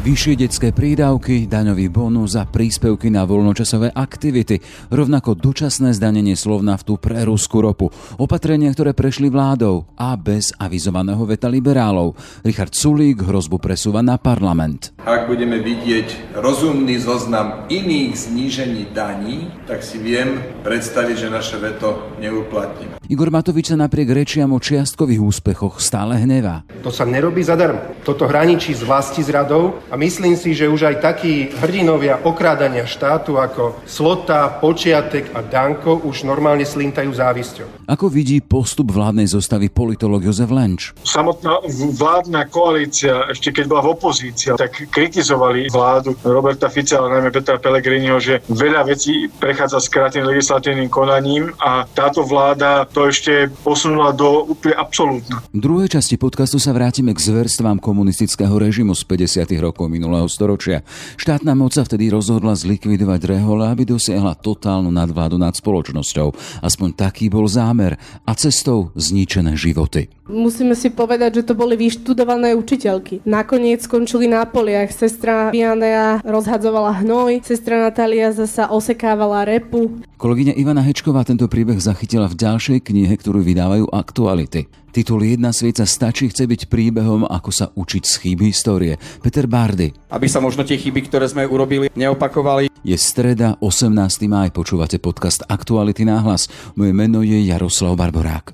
Vyššie detské prídavky, daňový bonus a príspevky na voľnočasové aktivity, rovnako dočasné zdanenie slovnaftu pre ruskú ropu, opatrenia, ktoré prešli vládou a bez avizovaného veta liberálov. Richard Sulík hrozbu presúva na parlament. Ak budeme vidieť rozumný zoznam iných znížení daní, tak si viem predstaviť, že naše veto neuplatníme. Igor Matovič sa napriek rečiam o čiastkových úspechoch stále hnevá. To sa nerobí zadarmo. Toto hraničí s vlasti zradou a myslím si, že už aj takí hrdinovia okrádania štátu ako Slota, Počiatek a Danko už normálne slintajú závisťou. Ako vidí postup vládnej zostavy politolog Jozef Lenč? Samotná vládna koalícia, ešte keď bola v opozícii, tak kritizovali vládu Roberta Fica, ale najmä Petra Pellegriniho, že veľa vecí prechádza skráteným legislatívnym konaním a táto vláda to ešte posunula do úplne absolútna. V druhej časti podcastu sa vrátime k zverstvám komunistického režimu z 50. rokov rokov minulého storočia. Štátna moc sa vtedy rozhodla zlikvidovať rehole, aby dosiahla totálnu nadvládu nad spoločnosťou. Aspoň taký bol zámer a cestou zničené životy. Musíme si povedať, že to boli vyštudované učiteľky. Nakoniec skončili na poliach. Sestra Vianea rozhadzovala hnoj, sestra Natália zasa osekávala repu. Kolegyňa Ivana Hečková tento príbeh zachytila v ďalšej knihe, ktorú vydávajú Aktuality. Titul Jedna svieca stačí chce byť príbehom, ako sa učiť z chýb histórie. Peter Bardy. Aby sa možno tie chyby, ktoré sme urobili, neopakovali. Je streda, 18. máj, počúvate podcast Aktuality náhlas. Moje meno je Jaroslav Barborák.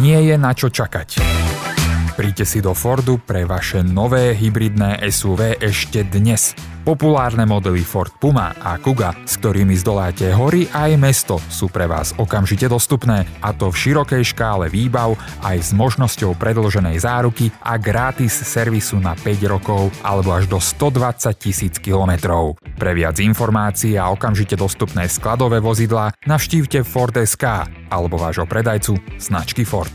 Nie je na čo čakať. Príďte si do Fordu pre vaše nové hybridné SUV ešte dnes. Populárne modely Ford Puma a Kuga, s ktorými zdoláte hory aj mesto, sú pre vás okamžite dostupné, a to v širokej škále výbav aj s možnosťou predloženej záruky a gratis servisu na 5 rokov alebo až do 120 tisíc kilometrov. Pre viac informácií a okamžite dostupné skladové vozidlá navštívte Ford SK alebo vášho predajcu značky Ford.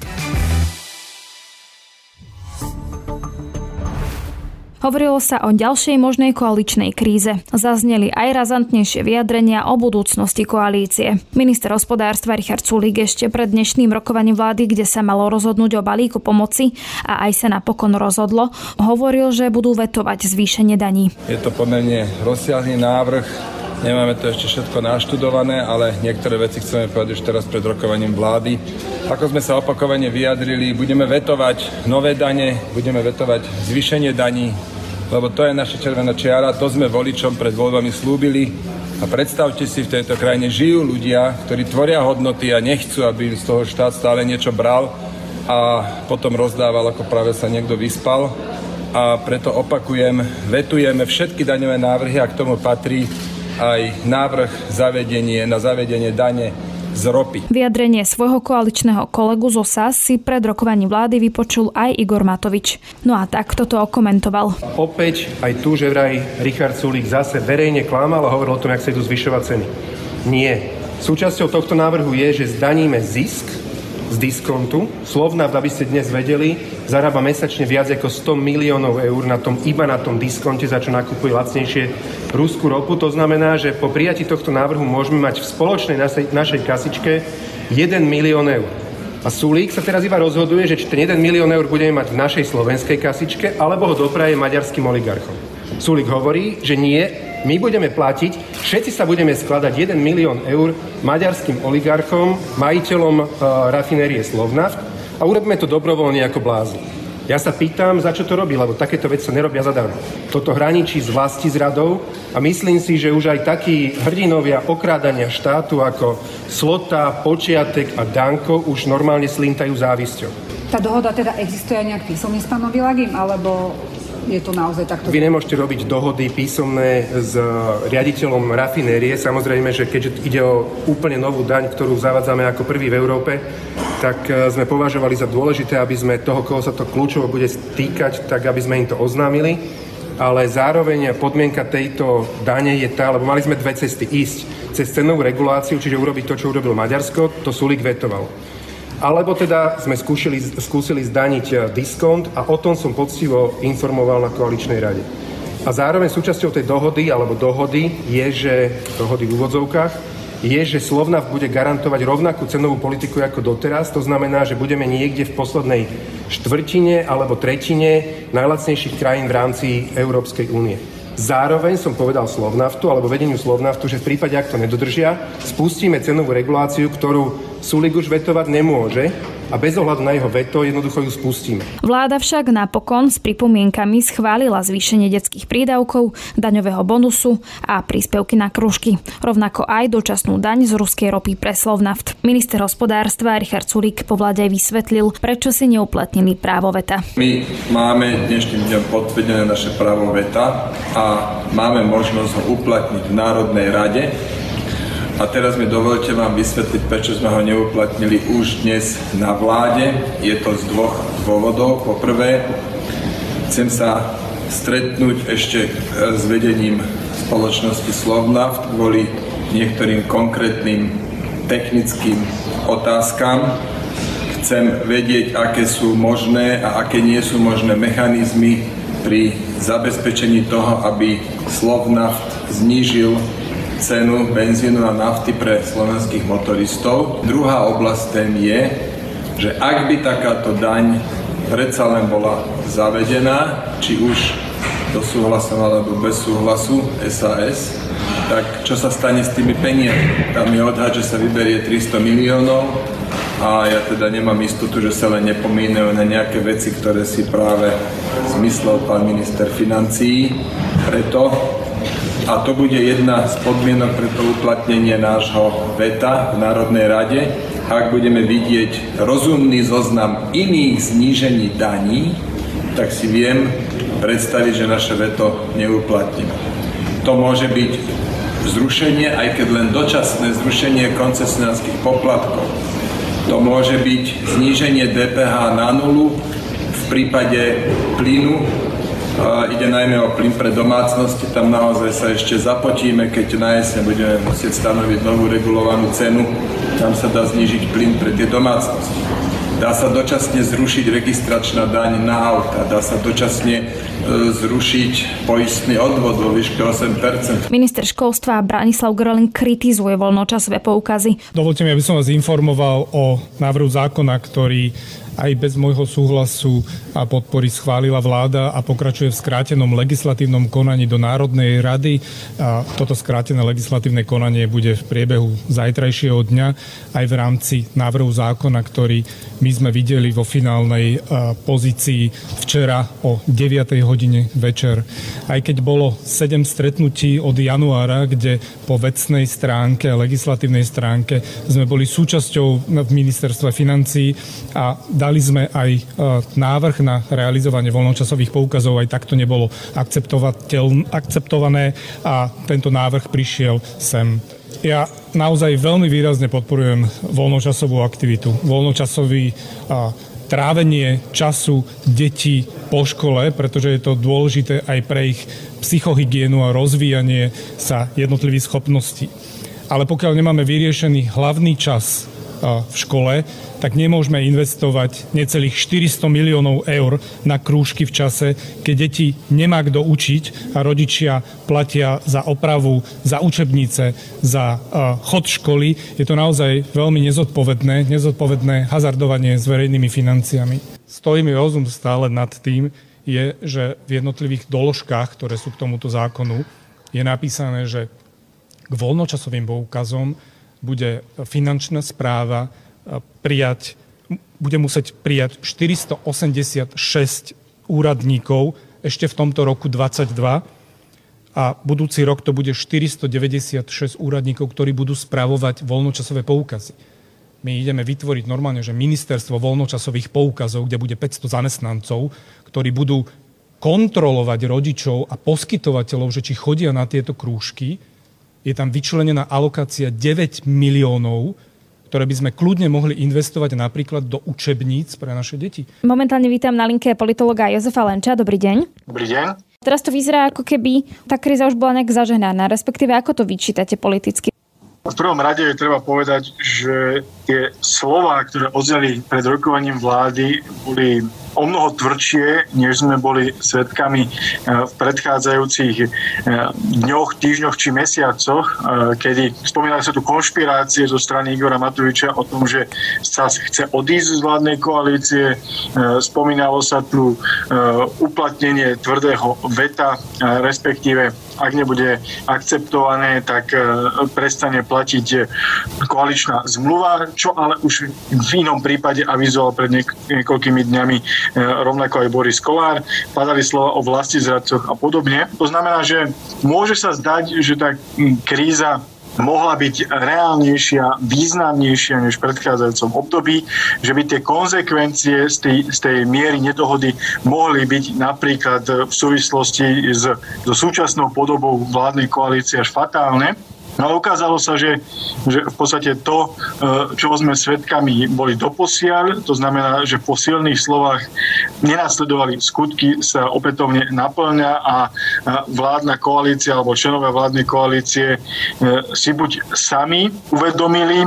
Hovorilo sa o ďalšej možnej koaličnej kríze. Zazneli aj razantnejšie vyjadrenia o budúcnosti koalície. Minister hospodárstva Richard Sulík ešte pred dnešným rokovaním vlády, kde sa malo rozhodnúť o balíku pomoci a aj sa napokon rozhodlo, hovoril, že budú vetovať zvýšenie daní. Je to pomerne rozsiahlý návrh, Nemáme to ešte všetko naštudované, ale niektoré veci chceme povedať už teraz pred rokovaním vlády. Ako sme sa opakovane vyjadrili, budeme vetovať nové dane, budeme vetovať zvýšenie daní, lebo to je naša červená čiara, to sme voličom pred voľbami slúbili. A predstavte si, v tejto krajine žijú ľudia, ktorí tvoria hodnoty a nechcú, aby z toho štát stále niečo bral a potom rozdával, ako práve sa niekto vyspal. A preto opakujem, vetujeme všetky daňové návrhy a k tomu patrí aj návrh zavedenie, na zavedenie dane z ropy. Vyjadrenie svojho koaličného kolegu zo SAS si pred rokovaním vlády vypočul aj Igor Matovič. No a tak toto okomentoval. Opäť aj tu, že vraj Richard Sulík zase verejne klamal a hovoril o tom, jak sa idú zvyšovať ceny. Nie. Súčasťou tohto návrhu je, že zdaníme zisk z diskontu. Slovnaft, aby ste dnes vedeli, zarába mesačne viac ako 100 miliónov eur na tom, iba na tom diskonte, za čo nakupuje lacnejšie ruskú ropu. To znamená, že po prijatí tohto návrhu môžeme mať v spoločnej našej, našej kasičke 1 milión eur. A Sulík sa teraz iba rozhoduje, že či ten 1 milión eur budeme mať v našej slovenskej kasičke, alebo ho dopraje maďarským oligarchom. Sulík hovorí, že nie, my budeme platiť, všetci sa budeme skladať 1 milión eur maďarským oligarchom, majiteľom uh, rafinérie Slovnaft a urobíme to dobrovoľne ako blázni. Ja sa pýtam, za čo to robí, lebo takéto veci sa nerobia zadarmo. Toto hraničí s vlasti zradou a myslím si, že už aj takí hrdinovia okrádania štátu ako Slota, Počiatek a Danko už normálne slintajú závisťou. Tá dohoda teda existuje aj nejak písomne s pánom alebo je to naozaj takto? Vy nemôžete robiť dohody písomné s riaditeľom rafinérie. Samozrejme, že keďže ide o úplne novú daň, ktorú zavádzame ako prvý v Európe, tak e, sme považovali za dôležité, aby sme toho, koho sa to kľúčovo bude stýkať, tak aby sme im to oznámili. Ale zároveň podmienka tejto dane je tá, lebo mali sme dve cesty. Ísť cez cenovú reguláciu, čiže urobiť to, čo urobil Maďarsko, to Sulik vetoval. Alebo teda sme skúšili, skúsili zdaniť eh, diskont a o tom som poctivo informoval na koaličnej rade. A zároveň súčasťou tej dohody, alebo dohody, je, že dohody v úvodzovkách, je, že Slovnaft bude garantovať rovnakú cenovú politiku ako doteraz. To znamená, že budeme niekde v poslednej štvrtine alebo tretine najlacnejších krajín v rámci Európskej únie. Zároveň som povedal Slovnaftu alebo vedeniu Slovnaftu, že v prípade, ak to nedodržia, spustíme cenovú reguláciu, ktorú Sulik už vetovať nemôže, a bez ohľadu na jeho veto jednoducho ju spustíme. Vláda však napokon s pripomienkami schválila zvýšenie detských prídavkov, daňového bonusu a príspevky na kružky. Rovnako aj dočasnú daň z ruskej ropy pre Slovnaft. Minister hospodárstva Richard Sulík po vláde vysvetlil, prečo si neuplatnili právo veta. My máme dnešným dňom potvrdené naše právo veta a máme možnosť ho uplatniť v Národnej rade a teraz mi dovolte vám vysvetliť, prečo sme ho neuplatnili už dnes na vláde. Je to z dvoch dôvodov. Po prvé, chcem sa stretnúť ešte s vedením spoločnosti Slovnaft kvôli niektorým konkrétnym technickým otázkam. Chcem vedieť, aké sú možné a aké nie sú možné mechanizmy pri zabezpečení toho, aby Slovnaft znížil cenu benzínu a nafty pre slovenských motoristov. Druhá oblasť tém je, že ak by takáto daň predsa len bola zavedená, či už do súhlasom alebo bez súhlasu SAS, tak čo sa stane s tými peniazmi? Tam je odhad, že sa vyberie 300 miliónov a ja teda nemám istotu, že sa len nepomínajú na nejaké veci, ktoré si práve zmyslel pán minister financií. Preto a to bude jedna z podmienok pre to uplatnenie nášho veta v Národnej rade. Ak budeme vidieť rozumný zoznam iných znížení daní, tak si viem predstaviť, že naše veto neuplatníme. To môže byť zrušenie, aj keď len dočasné zrušenie koncesionárskych poplatkov. To môže byť zníženie DPH na nulu v prípade plynu Ide najmä o plyn pre domácnosti, tam naozaj sa ešte zapotíme, keď na jeseň budeme musieť stanoviť novú regulovanú cenu, tam sa dá znižiť plyn pre tie domácnosti. Dá sa dočasne zrušiť registračná daň na auta, dá sa dočasne e, zrušiť poistný odvod vo výške 8%. Minister školstva Branislav Grolin kritizuje voľnočasové poukazy. Dovolte mi, aby som vás informoval o návrhu zákona, ktorý aj bez môjho súhlasu a podpory schválila vláda a pokračuje v skrátenom legislatívnom konaní do Národnej rady. A toto skrátené legislatívne konanie bude v priebehu zajtrajšieho dňa aj v rámci návrhu zákona, ktorý my sme videli vo finálnej pozícii včera o 9. hodine večer. Aj keď bolo 7 stretnutí od januára, kde po vecnej stránke a legislatívnej stránke sme boli súčasťou v ministerstve financí a Dali sme aj e, návrh na realizovanie voľnočasových poukazov, aj takto nebolo akceptované a tento návrh prišiel sem. Ja naozaj veľmi výrazne podporujem voľnočasovú aktivitu, voľnočasový trávenie času detí po škole, pretože je to dôležité aj pre ich psychohygienu a rozvíjanie sa jednotlivých schopností. Ale pokiaľ nemáme vyriešený hlavný čas v škole, tak nemôžeme investovať necelých 400 miliónov eur na krúžky v čase, keď deti nemá kto učiť a rodičia platia za opravu, za učebnice, za chod školy. Je to naozaj veľmi nezodpovedné, nezodpovedné hazardovanie s verejnými financiami. Stojíme rozum stále nad tým, je, že v jednotlivých doložkách, ktoré sú k tomuto zákonu, je napísané, že k voľnočasovým poukazom bude finančná správa e, prijať, bude musieť prijať 486 úradníkov ešte v tomto roku 22 a budúci rok to bude 496 úradníkov, ktorí budú spravovať voľnočasové poukazy. My ideme vytvoriť normálne, že ministerstvo voľnočasových poukazov, kde bude 500 zamestnancov, ktorí budú kontrolovať rodičov a poskytovateľov, že či chodia na tieto krúžky, je tam vyčlenená alokácia 9 miliónov, ktoré by sme kľudne mohli investovať napríklad do učebníc pre naše deti. Momentálne vítam na linke politologa Jozefa Lenča. Dobrý deň. Dobrý deň. Teraz to vyzerá, ako keby tá kríza už bola nejak zažehnaná, respektíve ako to vyčítate politicky? V prvom rade je treba povedať, že tie slova, ktoré odzneli pred rokovaním vlády, boli o mnoho tvrdšie, než sme boli svetkami v predchádzajúcich dňoch, týždňoch či mesiacoch, kedy spomínali sa tu konšpirácie zo strany Igora Matoviča o tom, že sa chce odísť z vládnej koalície, spomínalo sa tu uplatnenie tvrdého veta, respektíve ak nebude akceptované, tak prestane platiť koaličná zmluva, čo ale už v inom prípade avizoval pred niekoľkými dňami e, rovnako aj Boris Kolár. Padali slova o vlasti zradcoch a podobne. To znamená, že môže sa zdať, že tá kríza mohla byť reálnejšia, významnejšia než v predchádzajúcom období, že by tie konsekvencie z tej, z tej miery nedohody mohli byť napríklad v súvislosti s, so súčasnou podobou vládnej koalície až fatálne. No ale ukázalo sa, že, že v podstate to, e, čo sme svedkami, boli doposiaľ, to znamená, že po silných slovách nenasledovali skutky, sa opätovne naplňa a vládna koalícia alebo členovia vládnej koalície e, si buď sami uvedomili,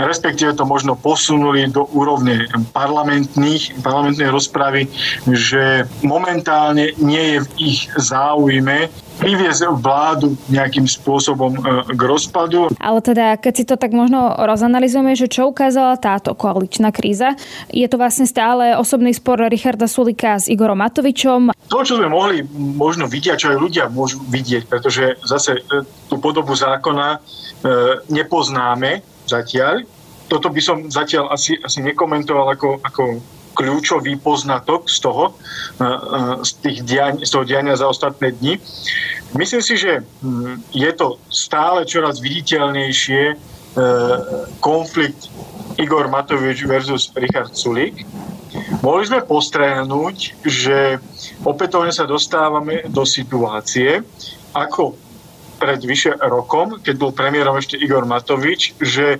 respektíve to možno posunuli do úrovne parlamentných, parlamentnej rozpravy, že momentálne nie je v ich záujme priviesť vládu nejakým spôsobom e, k rozpadu. Ale teda, keď si to tak možno rozanalizujeme, že čo ukázala táto koaličná kríza, je to vlastne stále osobný spor Richarda Sulika s Igorom Matovičom. To, čo sme mohli možno vidieť, čo aj ľudia môžu vidieť, pretože zase e, tú podobu zákona e, nepoznáme zatiaľ. Toto by som zatiaľ asi, asi nekomentoval ako, ako kľúčový poznatok z toho, e, e, z, tých diaň, z toho diania za ostatné dni. Myslím si, že hm, je to stále čoraz viditeľnejšie e, konflikt Igor Matovič versus Richard Sulik. Mohli sme postrehnúť, že opätovne sa dostávame do situácie, ako pred vyše rokom, keď bol premiérom ešte Igor Matovič, že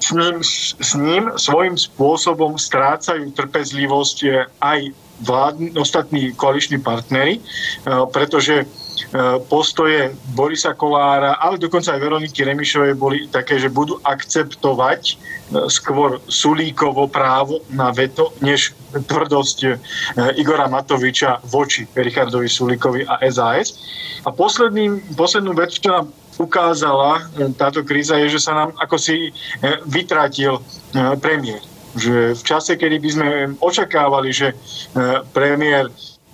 s ním, s ním svojím spôsobom strácajú trpezlivosť eh, aj vládni, ostatní koaliční partnery, eh, pretože eh, postoje Borisa Kolára, ale dokonca aj Veroniky Remišovej boli také, že budú akceptovať skôr Sulíkovo právo na veto, než tvrdosť Igora Matoviča voči Richardovi Sulíkovi a SAS. A posledný, poslednú vec, čo nám ukázala e, táto kríza, je, že sa nám ako si e, vytratil e, premiér. Že v čase, kedy by sme očakávali, že premiér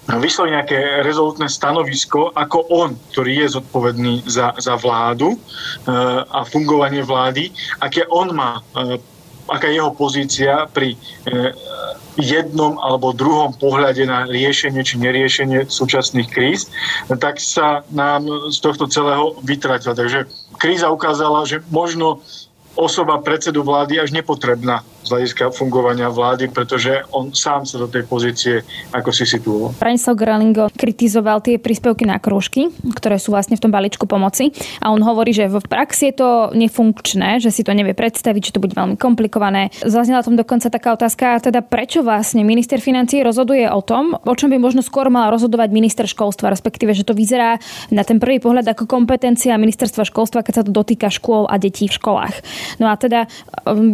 vysloví nejaké rezolutné stanovisko, ako on, ktorý je zodpovedný za, za vládu a fungovanie vlády, aké on má aká je jeho pozícia pri jednom alebo druhom pohľade na riešenie či neriešenie súčasných kríz, tak sa nám z tohto celého vytratil. Takže kríza ukázala, že možno osoba predsedu vlády až nepotrebná z hľadiska fungovania vlády, pretože on sám sa do tej pozície ako si situoval. Branislav Gralingo kritizoval tie príspevky na krúžky, ktoré sú vlastne v tom balíčku pomoci a on hovorí, že v praxi je to nefunkčné, že si to nevie predstaviť, že to bude veľmi komplikované. Zaznela tom dokonca taká otázka, teda prečo vlastne minister financí rozhoduje o tom, o čom by možno skôr mal rozhodovať minister školstva, respektíve, že to vyzerá na ten prvý pohľad ako kompetencia ministerstva školstva, keď sa to dotýka škôl a detí v školách. No a teda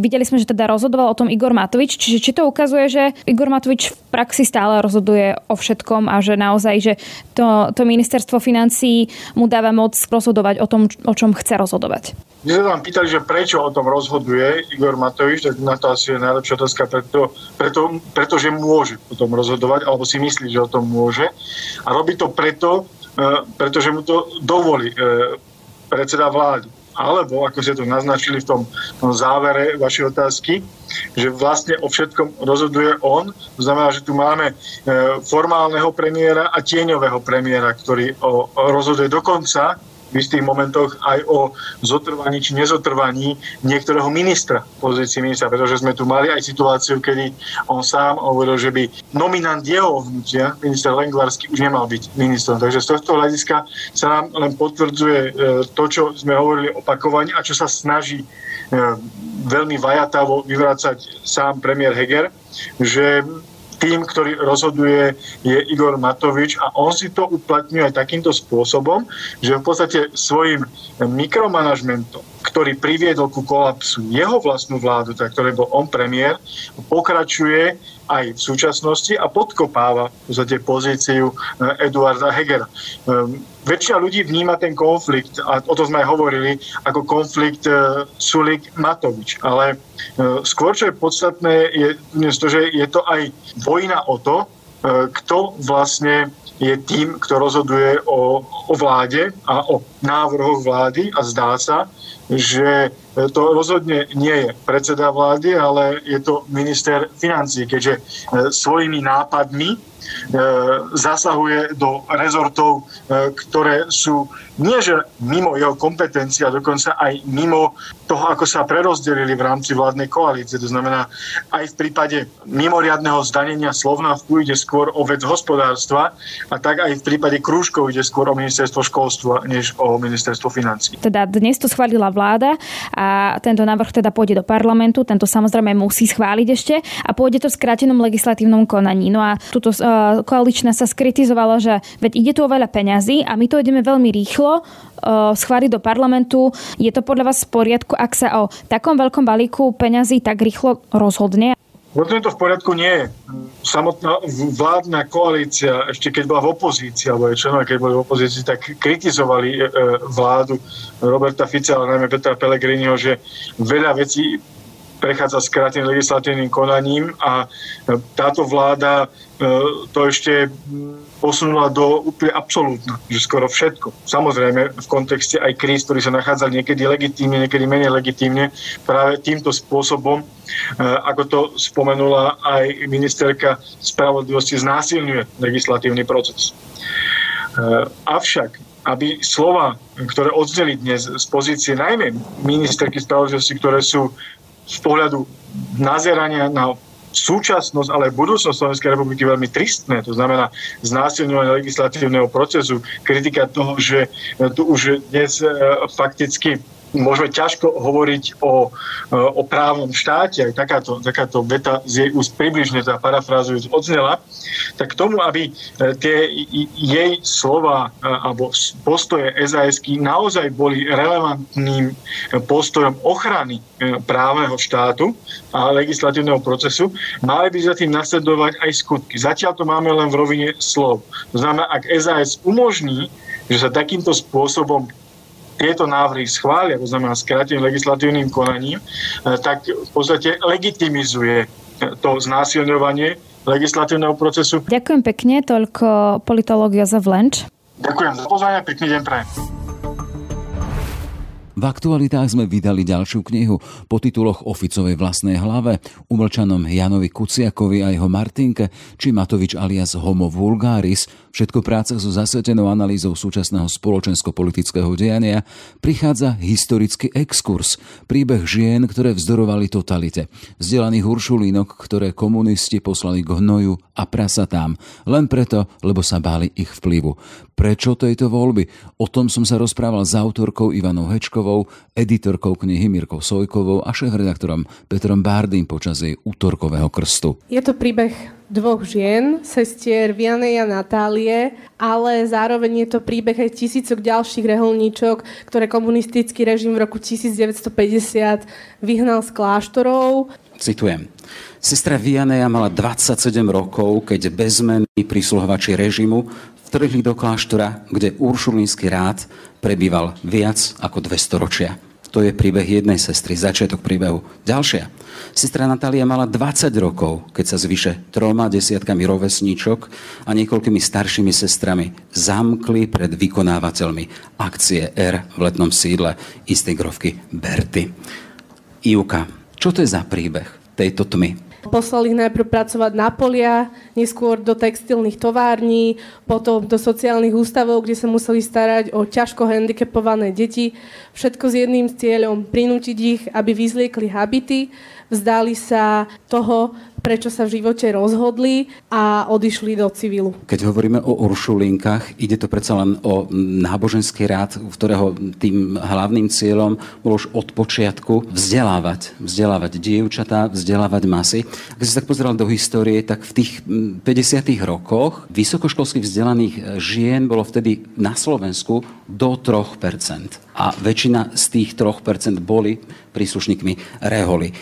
videli sme, že teda rozhodoval o tom Igor Matovič, čiže či to ukazuje, že Igor Matovič v praxi stále rozhoduje o všetkom a že naozaj, že to, to ministerstvo financí mu dáva moc rozhodovať o tom, o čom chce rozhodovať. My sme vám pýtali, že prečo o tom rozhoduje Igor Matovič, tak na to asi je najlepšia otázka, preto, preto, pretože môže o tom rozhodovať, alebo si myslí, že o tom môže. A robí to preto, e, pretože mu to dovolí e, predseda vlády alebo ako ste to naznačili v tom, závere vašej otázky, že vlastne o všetkom rozhoduje on. To znamená, že tu máme e, formálneho premiéra a tieňového premiéra, ktorý o, o rozhoduje dokonca v istých momentoch aj o zotrvaní či nezotrvaní niektorého ministra pozícii ministra, pretože sme tu mali aj situáciu, kedy on sám hovoril, že by nominant jeho hnutia, minister Lengvarsky, už nemal byť ministrom. Takže z tohto hľadiska sa nám len potvrdzuje e, to, čo sme hovorili opakovane a čo sa snaží e, veľmi vajatavo vyvrácať sám premiér Heger, že tým, ktorý rozhoduje, je Igor Matovič a on si to uplatňuje aj takýmto spôsobom, že v podstate svojim mikromanažmentom, ktorý priviedol ku kolapsu jeho vlastnú vládu, tak ktorý bol on premiér, pokračuje aj v súčasnosti a podkopáva v podstate pozíciu eh, Eduarda Hegera. Ehm, väčšina ľudí vníma ten konflikt, a o tom sme aj hovorili, ako konflikt eh, Sulik-Matovič. Ale eh, skôr, čo je podstatné, je to, že je to aj vojna o to, kto vlastne je tým, kto rozhoduje o, o vláde a o návrhoch vlády a zdá sa, že to rozhodne nie je predseda vlády, ale je to minister financí, keďže e, svojimi nápadmi E, zasahuje do rezortov, e, ktoré sú nie že mimo jeho kompetencia, dokonca aj mimo toho, ako sa prerozdelili v rámci vládnej koalície. To znamená, aj v prípade mimoriadného zdanenia Slovnavku ide skôr o vec hospodárstva a tak aj v prípade krúžkov ide skôr o ministerstvo školstva, než o ministerstvo financí. Teda dnes to schválila vláda a tento návrh teda pôjde do parlamentu, tento samozrejme musí schváliť ešte a pôjde to v skrátenom legislatívnom konaní. No a túto uh, koaličná sa skritizovala, že veď ide tu o veľa peňazí a my to ideme veľmi rýchlo schváliť do parlamentu. Je to podľa vás v poriadku, ak sa o takom veľkom balíku peňazí tak rýchlo rozhodne? Rozhodne to v poriadku nie. Samotná vládna koalícia, ešte keď bola v opozícii, alebo aj členovia, keď boli v opozícii, tak kritizovali e, e, vládu Roberta Fica, ale najmä Petra Pellegriniho, že veľa vecí prechádza kráteným legislatívnym konaním a táto vláda e, to ešte posunula do úplne absolútna, že skoro všetko. Samozrejme v kontexte aj kríz, ktorý sa nachádzali niekedy legitímne, niekedy menej legitímne, práve týmto spôsobom, e, ako to spomenula aj ministerka spravodlivosti, znásilňuje legislatívny proces. Avšak aby slova, ktoré odzneli dnes z pozície najmä ministerky spravodlivosti, ktoré sú z pohľadu nazerania na súčasnosť, ale budúcnosť Slovenskej republiky veľmi tristné. To znamená znásilňovanie legislatívneho procesu, kritika toho, že tu už dnes e, fakticky môžeme ťažko hovoriť o, o právnom štáte, aj takáto, takáto veta z jej úst približne, tá parafrázujúc, odznela, tak k tomu, aby e, tie jej slova e, alebo postoje sas naozaj boli relevantným postojom ochrany e, právneho štátu a legislatívneho procesu, mali by za tým nasledovať aj skutky. Zatiaľ to máme len v rovine slov. To znamená, ak SAS umožní, že sa takýmto spôsobom tieto návrhy schvália, to znamená skráteným legislatívnym konaním, eh, tak v podstate legitimizuje to znásilňovanie legislatívneho procesu. Ďakujem pekne, toľko politológia za Vlenč. Ďakujem za pozvanie, pekný deň prajem. V aktualitách sme vydali ďalšiu knihu po tituloch o Ficovej vlastnej hlave, umlčanom Janovi Kuciakovi a jeho Martinke, či Matovič alias Homo vulgaris, všetko práca so zasvetenou analýzou súčasného spoločensko-politického diania, prichádza historický exkurs, príbeh žien, ktoré vzdorovali totalite, vzdelaných uršulínok, ktoré komunisti poslali k hnoju a prasatám, len preto, lebo sa báli ich vplyvu. Prečo tejto voľby? O tom som sa rozprával s autorkou Ivanou Hečkovou, editorkou knihy Mirkou Sojkovou a šéf-redaktorom Petrom Bárdym počas jej útorkového krstu. Je to príbeh dvoch žien, sestier Vianej a Natálie, ale zároveň je to príbeh aj tisícok ďalších reholníčok, ktoré komunistický režim v roku 1950 vyhnal z kláštorov. Citujem. Sestra Vianeja mala 27 rokov, keď bezmenní prísluhovači režimu vtrhli do kláštora, kde uršulínsky rád prebýval viac ako 200 ročia. To je príbeh jednej sestry, začiatok príbehu. Ďalšia. Sestra Natália mala 20 rokov, keď sa zvyše troma desiatkami rovesníčok a niekoľkými staršími sestrami zamkli pred vykonávateľmi akcie R v letnom sídle istej grovky Berty. Ivka, čo to je za príbeh tejto tmy? Poslali ich najprv pracovať na polia, neskôr do textilných tovární, potom do sociálnych ústavov, kde sa museli starať o ťažko handicapované deti. Všetko s jedným cieľom, prinútiť ich, aby vyzliekli habity, vzdali sa toho, prečo sa v živote rozhodli a odišli do civilu. Keď hovoríme o Uršulinkách, ide to predsa len o náboženský rád, ktorého tým hlavným cieľom bolo už od počiatku vzdelávať. Vzdelávať dievčatá, vzdelávať masy. Keď si tak pozeral do histórie, tak v tých 50. rokoch vysokoškolských vzdelaných žien bolo vtedy na Slovensku do 3% a väčšina z tých 3% boli príslušníkmi reholi. E,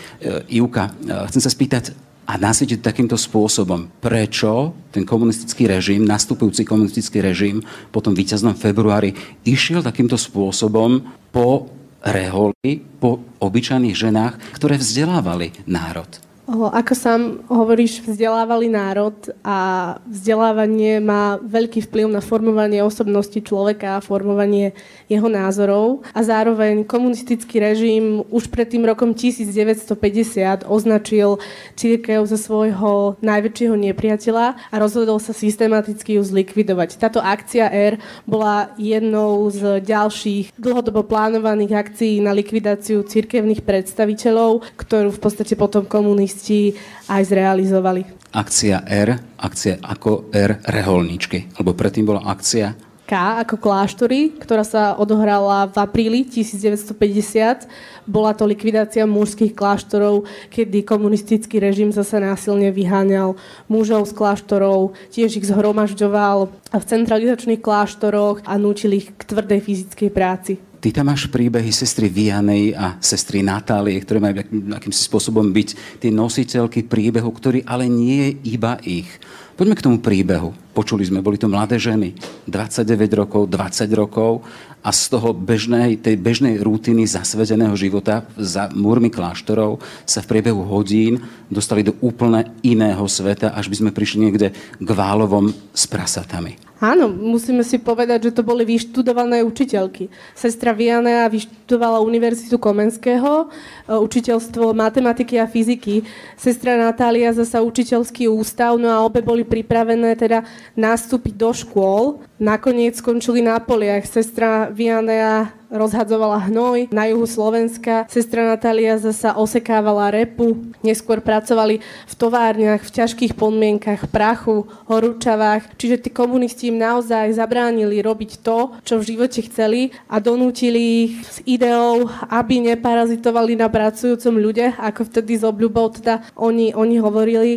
Ivka, e, chcem sa spýtať, a nasvietiť takýmto spôsobom, prečo ten komunistický režim, nastupujúci komunistický režim po tom víťaznom februári išiel takýmto spôsobom po reholi, po obyčajných ženách, ktoré vzdelávali národ. Ako sám hovoríš, vzdelávali národ a vzdelávanie má veľký vplyv na formovanie osobnosti človeka a formovanie jeho názorov. A zároveň komunistický režim už pred tým rokom 1950 označil církev za svojho najväčšieho nepriateľa a rozhodol sa systematicky ju zlikvidovať. Táto akcia R bola jednou z ďalších dlhodobo plánovaných akcií na likvidáciu církevných predstaviteľov, ktorú v podstate potom komunisti komunisti aj zrealizovali. Akcia R, akcia ako R reholničky, lebo predtým bola akcia K ako kláštory, ktorá sa odohrala v apríli 1950. Bola to likvidácia mužských kláštorov, kedy komunistický režim zase násilne vyháňal mužov z kláštorov, tiež ich zhromažďoval v centralizačných kláštoroch a núčil ich k tvrdej fyzickej práci. Ty tam máš príbehy sestry Vianej a sestry Natálie, ktoré majú akýmsi spôsobom byť tie nositeľky príbehu, ktorý ale nie je iba ich. Poďme k tomu príbehu. Počuli sme, boli to mladé ženy, 29 rokov, 20 rokov a z toho bežnej, tej bežnej rutiny zasvedeného života za múrmi kláštorov sa v priebehu hodín dostali do úplne iného sveta, až by sme prišli niekde k Válovom s prasatami. Áno, musíme si povedať, že to boli vyštudované učiteľky. Sestra Vianea vyštudovala Univerzitu Komenského, e, učiteľstvo matematiky a fyziky. Sestra Natália zasa učiteľský ústav, no a obe boli pripravené teda nastúpiť do škôl. Nakoniec skončili na poliach. Sestra Vianea rozhadzovala hnoj na juhu Slovenska. Sestra Natália zasa osekávala repu. Neskôr pracovali v továrniach, v ťažkých podmienkach, prachu, horúčavách. Čiže tí komunisti im naozaj zabránili robiť to, čo v živote chceli a donútili ich s ideou, aby neparazitovali na pracujúcom ľude, ako vtedy s obľubou teda oni, oni hovorili,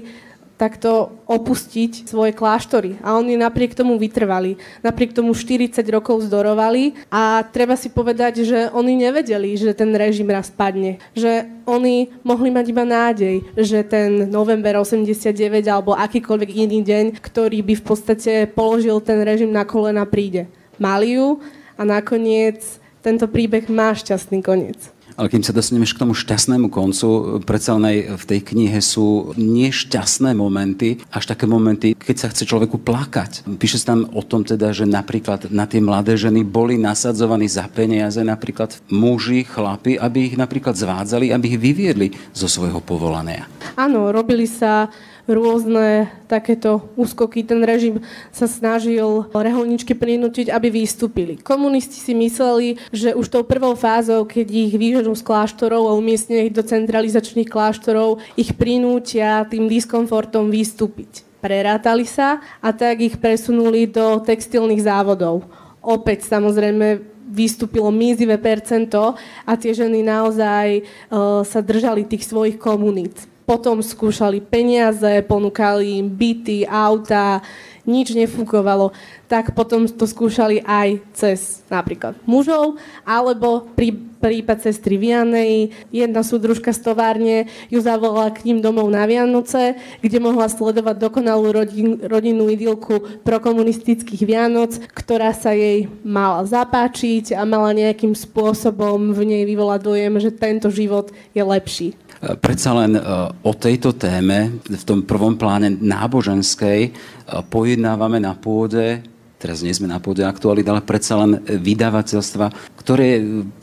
takto opustiť svoje kláštory. A oni napriek tomu vytrvali. Napriek tomu 40 rokov zdorovali a treba si povedať, že oni nevedeli, že ten režim raz padne. Že oni mohli mať iba nádej, že ten november 89 alebo akýkoľvek iný deň, ktorý by v podstate položil ten režim na kolena, príde. Mali ju a nakoniec tento príbeh má šťastný koniec. Ale kým sa dostaneme k tomu šťastnému koncu, predsa len v tej knihe sú nešťastné momenty, až také momenty, keď sa chce človeku plakať. Píše sa tam o tom teda, že napríklad na tie mladé ženy boli nasadzovaní za peniaze napríklad muži, chlapi, aby ich napríklad zvádzali, aby ich vyviedli zo svojho povolania. Áno, robili sa rôzne takéto úskoky. Ten režim sa snažil reholničky prinútiť, aby vystúpili. Komunisti si mysleli, že už tou prvou fázou, keď ich vyženú z kláštorov a umiestnia ich do centralizačných kláštorov, ich prinútia tým diskomfortom vystúpiť. Prerátali sa a tak ich presunuli do textilných závodov. Opäť samozrejme vystúpilo mizivé percento a tie ženy naozaj uh, sa držali tých svojich komunít potom skúšali peniaze, ponúkali im byty, auta, nič nefungovalo, tak potom to skúšali aj cez napríklad mužov, alebo pri prípad sestry Vianej, jedna súdružka z továrne ju zavolala k ním domov na Vianoce, kde mohla sledovať dokonalú rodin, rodinnú idylku prokomunistických Vianoc, ktorá sa jej mala zapáčiť a mala nejakým spôsobom v nej vyvolať dojem, že tento život je lepší. Predsa len e, o tejto téme v tom prvom pláne náboženskej e, pojednávame na pôde teraz nie sme na pôde aktuality, ale predsa len vydavateľstva, ktoré je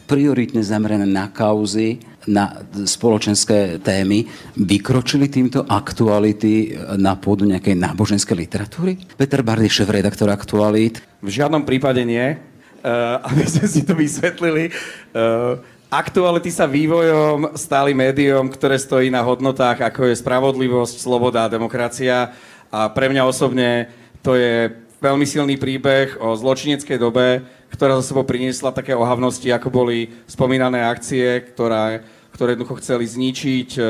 prioritne zamerané na kauzy, na spoločenské témy, vykročili týmto aktuality na pôdu nejakej náboženskej literatúry? Peter Bardy, šéf-redaktor aktualit. V žiadnom prípade nie. Uh, aby sme si to vysvetlili. Uh, Aktuality sa vývojom stáli médium, ktoré stojí na hodnotách, ako je spravodlivosť, sloboda a demokracia. A pre mňa osobne to je veľmi silný príbeh o zločineckej dobe, ktorá za sebou priniesla také ohavnosti, ako boli spomínané akcie, ktorá, ktoré jednoducho chceli zničiť e,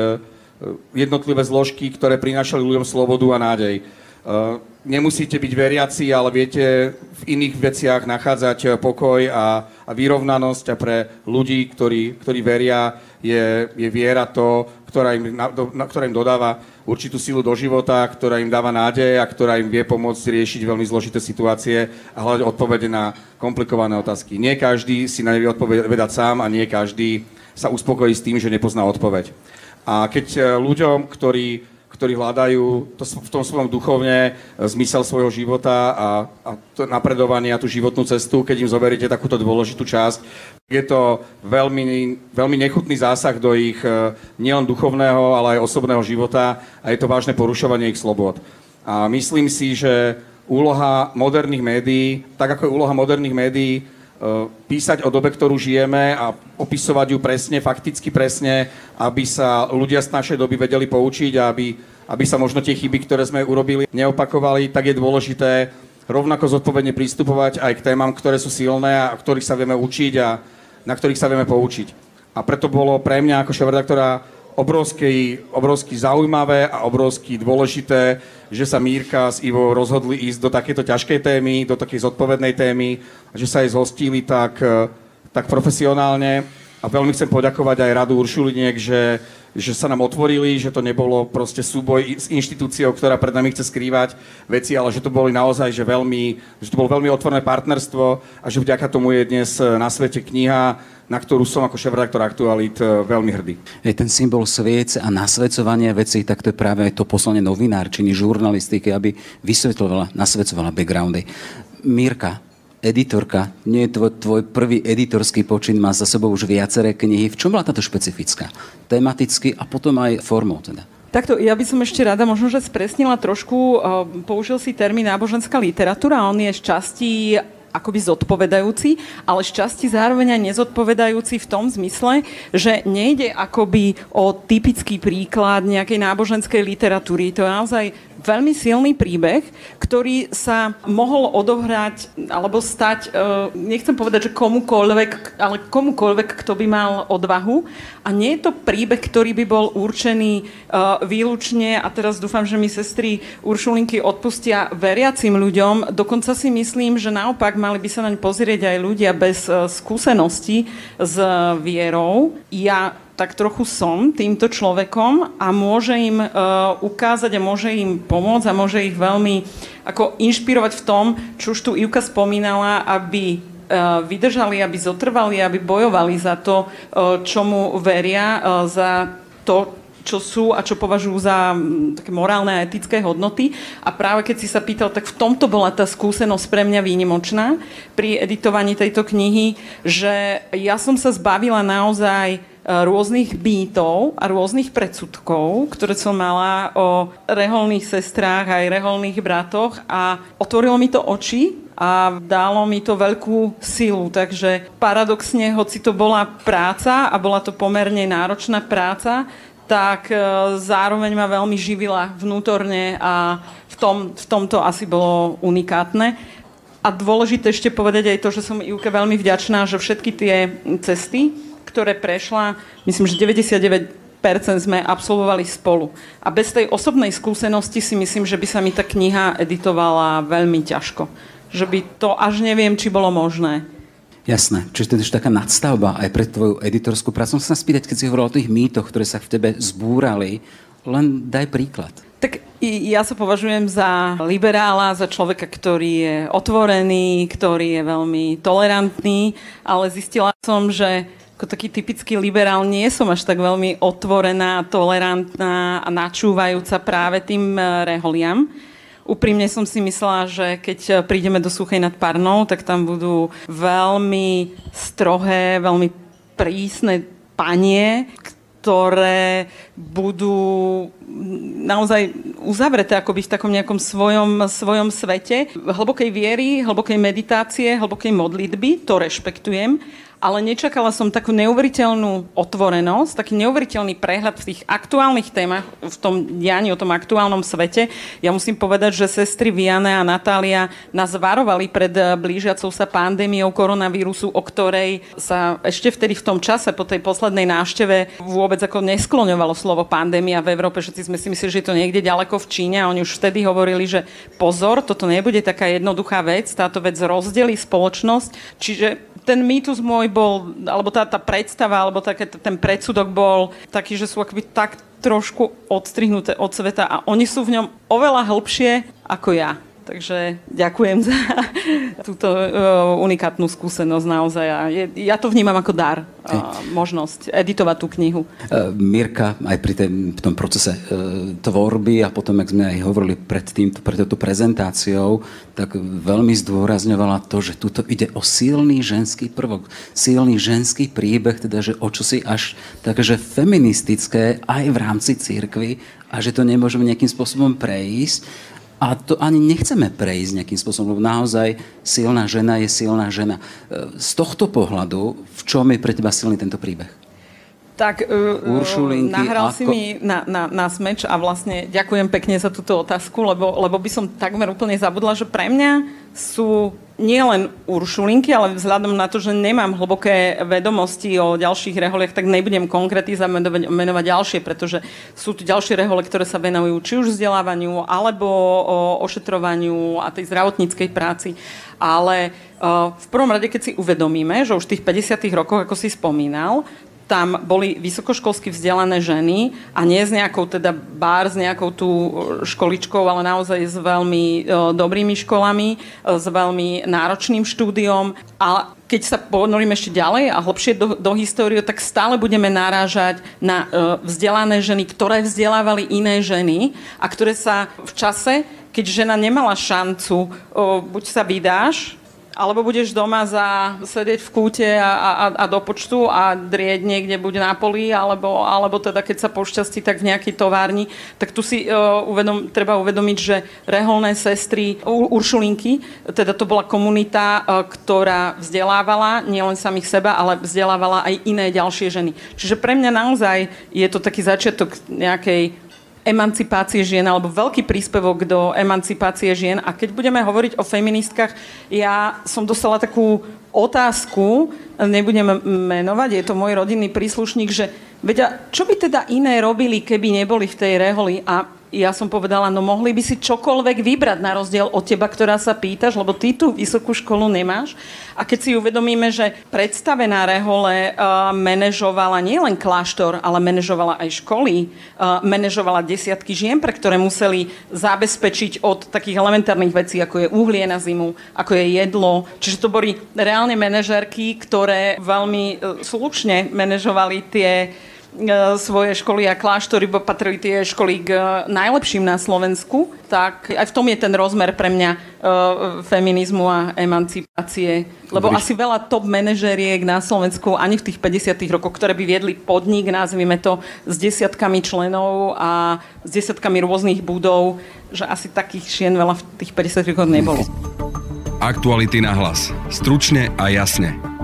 jednotlivé zložky, ktoré prinášali ľuďom slobodu a nádej. Uh, nemusíte byť veriaci, ale viete v iných veciach nachádzať eh, pokoj a, a vyrovnanosť a pre ľudí, ktorí, ktorí veria, je, je viera to, ktorá im, na, do, na, ktorá im dodáva určitú silu do života, ktorá im dáva nádej a ktorá im vie pomôcť riešiť veľmi zložité situácie a hľadať odpovede na komplikované otázky. Nie každý si na ne vie odpovedať sám a nie každý sa uspokojí s tým, že nepozná odpoveď. A keď eh, ľuďom, ktorí ktorí hľadajú to, v tom svojom duchovne e, zmysel svojho života a, a to napredovanie a tú životnú cestu, keď im zoberiete takúto dôležitú časť. Je to veľmi, veľmi nechutný zásah do ich e, nielen duchovného, ale aj osobného života a je to vážne porušovanie ich slobod. A myslím si, že úloha moderných médií, tak ako je úloha moderných médií, písať o dobe, ktorú žijeme a opisovať ju presne, fakticky presne, aby sa ľudia z našej doby vedeli poučiť a aby, aby sa možno tie chyby, ktoré sme urobili, neopakovali, tak je dôležité rovnako zodpovedne pristupovať aj k témam, ktoré sú silné a ktorých sa vieme učiť a na ktorých sa vieme poučiť. A preto bolo pre mňa ako šéf-redaktora obrovský, obrovský zaujímavé a obrovský dôležité, že sa Mírka s Ivo rozhodli ísť do takéto ťažkej témy, do takej zodpovednej témy, že sa jej zhostili tak, e, tak profesionálne. A veľmi chcem poďakovať aj radu Uršuliniek, že, že sa nám otvorili, že to nebolo proste súboj s inštitúciou, ktorá pred nami chce skrývať veci, ale že to boli naozaj, že, veľmi, že to bolo veľmi otvorné partnerstvo a že vďaka tomu je dnes na svete kniha, na ktorú som ako šéf-redaktor Aktualit e, veľmi hrdý. Je ten symbol sviec a nasvedcovanie vecí, tak to je práve to poslanie novinárčiny, žurnalistiky, aby vysvetľovala, nasvedcovala backgroundy. Mírka, editorka, nie je tvoj, tvoj prvý editorský počin, má za sebou už viaceré knihy. V čom bola táto špecifická? Tematicky a potom aj formou teda. Takto, ja by som ešte rada možno, že spresnila trošku, uh, použil si termín náboženská literatúra, on je z časti akoby zodpovedajúci, ale z časti zároveň aj nezodpovedajúci v tom zmysle, že nejde akoby o typický príklad nejakej náboženskej literatúry. To je naozaj veľmi silný príbeh, ktorý sa mohol odohrať alebo stať, e, nechcem povedať, že komukoľvek, ale komukoľvek, kto by mal odvahu. A nie je to príbeh, ktorý by bol určený e, výlučne, a teraz dúfam, že mi sestry Uršulinky odpustia veriacim ľuďom. Dokonca si myslím, že naopak mali by sa naň pozrieť aj ľudia bez e, skúsenosti s vierou. Ja tak trochu som týmto človekom a môže im uh, ukázať a môže im pomôcť a môže ich veľmi ako inšpirovať v tom, čo už tu Ivka spomínala, aby uh, vydržali, aby zotrvali, aby bojovali za to, uh, čomu veria, uh, za to, čo sú a čo považujú za také morálne a etické hodnoty. A práve keď si sa pýtal, tak v tomto bola tá skúsenosť pre mňa výnimočná pri editovaní tejto knihy, že ja som sa zbavila naozaj rôznych býtov a rôznych predsudkov, ktoré som mala o reholných sestrách aj reholných bratoch a otvorilo mi to oči a dalo mi to veľkú silu. Takže paradoxne, hoci to bola práca a bola to pomerne náročná práca, tak e, zároveň ma veľmi živila vnútorne a v, tom, v tomto asi bolo unikátne. A dôležité ešte povedať aj to, že som Ivke veľmi vďačná, že všetky tie cesty, ktoré prešla, myslím, že 99 sme absolvovali spolu. A bez tej osobnej skúsenosti si myslím, že by sa mi tá kniha editovala veľmi ťažko. Že by to až neviem, či bolo možné. Jasné. Čiže to je taká nadstavba aj pre tvoju editorskú prácu. Som sa spýtať, keď si hovoril o tých mýtoch, ktoré sa v tebe zbúrali, len daj príklad. Tak ja sa považujem za liberála, za človeka, ktorý je otvorený, ktorý je veľmi tolerantný, ale zistila som, že ako taký typický liberál nie som až tak veľmi otvorená, tolerantná a načúvajúca práve tým e, reholiam. Úprimne som si myslela, že keď e, prídeme do Suchej nad Parnou, tak tam budú veľmi strohé, veľmi prísne panie, ktoré budú naozaj uzavreté akoby v takom nejakom svojom, svojom svete. Hlbokej viery, hlbokej meditácie, hlbokej modlitby, to rešpektujem, ale nečakala som takú neuveriteľnú otvorenosť, taký neuveriteľný prehľad v tých aktuálnych témach, v tom dianí, o tom aktuálnom svete. Ja musím povedať, že sestry Viana a Natália nás varovali pred eh, blížiacou sa pandémiou koronavírusu, o ktorej sa ešte vtedy v tom čase po tej poslednej návšteve vôbec ako neskloňovalo slovo pandémia v Európe. Všetci sme si mysleli, že to niekde ďaleko v Číne a oni už vtedy hovorili, že pozor, toto nebude taká jednoduchá vec, táto vec rozdelí spoločnosť. Čiže ten mýtus môj bol, alebo tá, tá predstava, alebo také, ten predsudok bol taký, že sú akoby tak trošku odstrihnuté od sveta a oni sú v ňom oveľa hĺbšie ako ja. Takže ďakujem za túto uh, unikátnu skúsenosť naozaj. A je, ja to vnímam ako dar, uh, možnosť editovať tú knihu. Uh, Mirka, aj pri, tém, v tom procese uh, tvorby a potom, ak sme aj hovorili pred, tým, pred touto prezentáciou, tak veľmi zdôrazňovala to, že tuto ide o silný ženský prvok, silný ženský príbeh, teda, že o čosi až takže feministické aj v rámci církvy a že to nemôžeme nejakým spôsobom prejsť a to ani nechceme prejsť nejakým spôsobom, lebo naozaj silná žena je silná žena. E, z tohto pohľadu, v čom je pre teba silný tento príbeh? Tak uh, nahral ako... si mi na, na, na smeč a vlastne ďakujem pekne za túto otázku, lebo, lebo by som takmer úplne zabudla, že pre mňa sú nie len Uršulinky, ale vzhľadom na to, že nemám hlboké vedomosti o ďalších reholiach, tak nebudem konkrétizovať menovať, menovať ďalšie, pretože sú tu ďalšie rehole, ktoré sa venujú či už vzdelávaniu, alebo o ošetrovaniu a tej zdravotníckej práci. Ale uh, v prvom rade, keď si uvedomíme, že už v tých 50 rokoch, ako si spomínal, tam boli vysokoškolsky vzdelané ženy a nie s nejakou teda bár, s nejakou tú školičkou, ale naozaj s veľmi e, dobrými školami, e, s veľmi náročným štúdiom. A keď sa ponorím ešte ďalej a hlbšie do, do histórie, tak stále budeme narážať na e, vzdelané ženy, ktoré vzdelávali iné ženy a ktoré sa v čase, keď žena nemala šancu, buď sa vydáš, alebo budeš doma za sedieť v kúte a, a, a do počtu a drieť niekde buď na poli, alebo, alebo teda keď sa pošťastí, tak v nejakej továrni. Tak tu si uh, uvedom, treba uvedomiť, že reholné sestry Uršulinky, teda to bola komunita, uh, ktorá vzdelávala nielen samých seba, ale vzdelávala aj iné ďalšie ženy. Čiže pre mňa naozaj je to taký začiatok nejakej emancipácie žien alebo veľký príspevok do emancipácie žien. A keď budeme hovoriť o feministkách, ja som dostala takú otázku, nebudem menovať, je to môj rodinný príslušník, že vedia, čo by teda iné robili, keby neboli v tej reholi? A ja som povedala, no mohli by si čokoľvek vybrať na rozdiel od teba, ktorá sa pýtaš, lebo ty tú vysokú školu nemáš. A keď si uvedomíme, že predstavená rehole uh, manažovala nielen kláštor, ale manažovala aj školy, uh, manažovala desiatky žien, pre ktoré museli zabezpečiť od takých elementárnych vecí, ako je uhlie na zimu, ako je jedlo. Čiže to boli reálne manažerky, ktoré veľmi uh, slušne manažovali tie svoje školy a kláštory, bo patrili tie školy k e, najlepším na Slovensku, tak aj v tom je ten rozmer pre mňa uh, feminizmu a emancipácie. Lebo Dobre. asi veľa top manažeriek na Slovensku ani v tých 50 rokoch, ktoré by viedli podnik, nazvime to, s desiatkami členov a s desiatkami rôznych budov, že asi takých šien veľa v tých 50 rokoch nebolo. Aktuality na hlas. Stručne a jasne.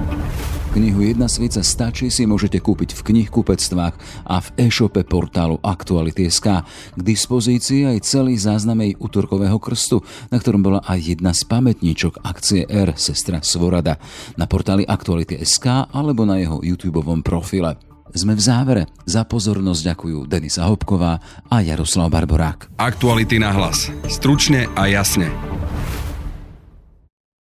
Knihu Jedna svica stačí si môžete kúpiť v knihkupectvách a v e-shope portálu Aktuality.sk. K dispozícii aj celý záznam jej útorkového krstu, na ktorom bola aj jedna z pamätníčok akcie R, sestra Svorada, na portáli Aktuality.sk alebo na jeho YouTube profile. Sme v závere. Za pozornosť ďakujú Denisa Hopková a Jaroslav Barborák. Aktuality na hlas. Stručne a jasne.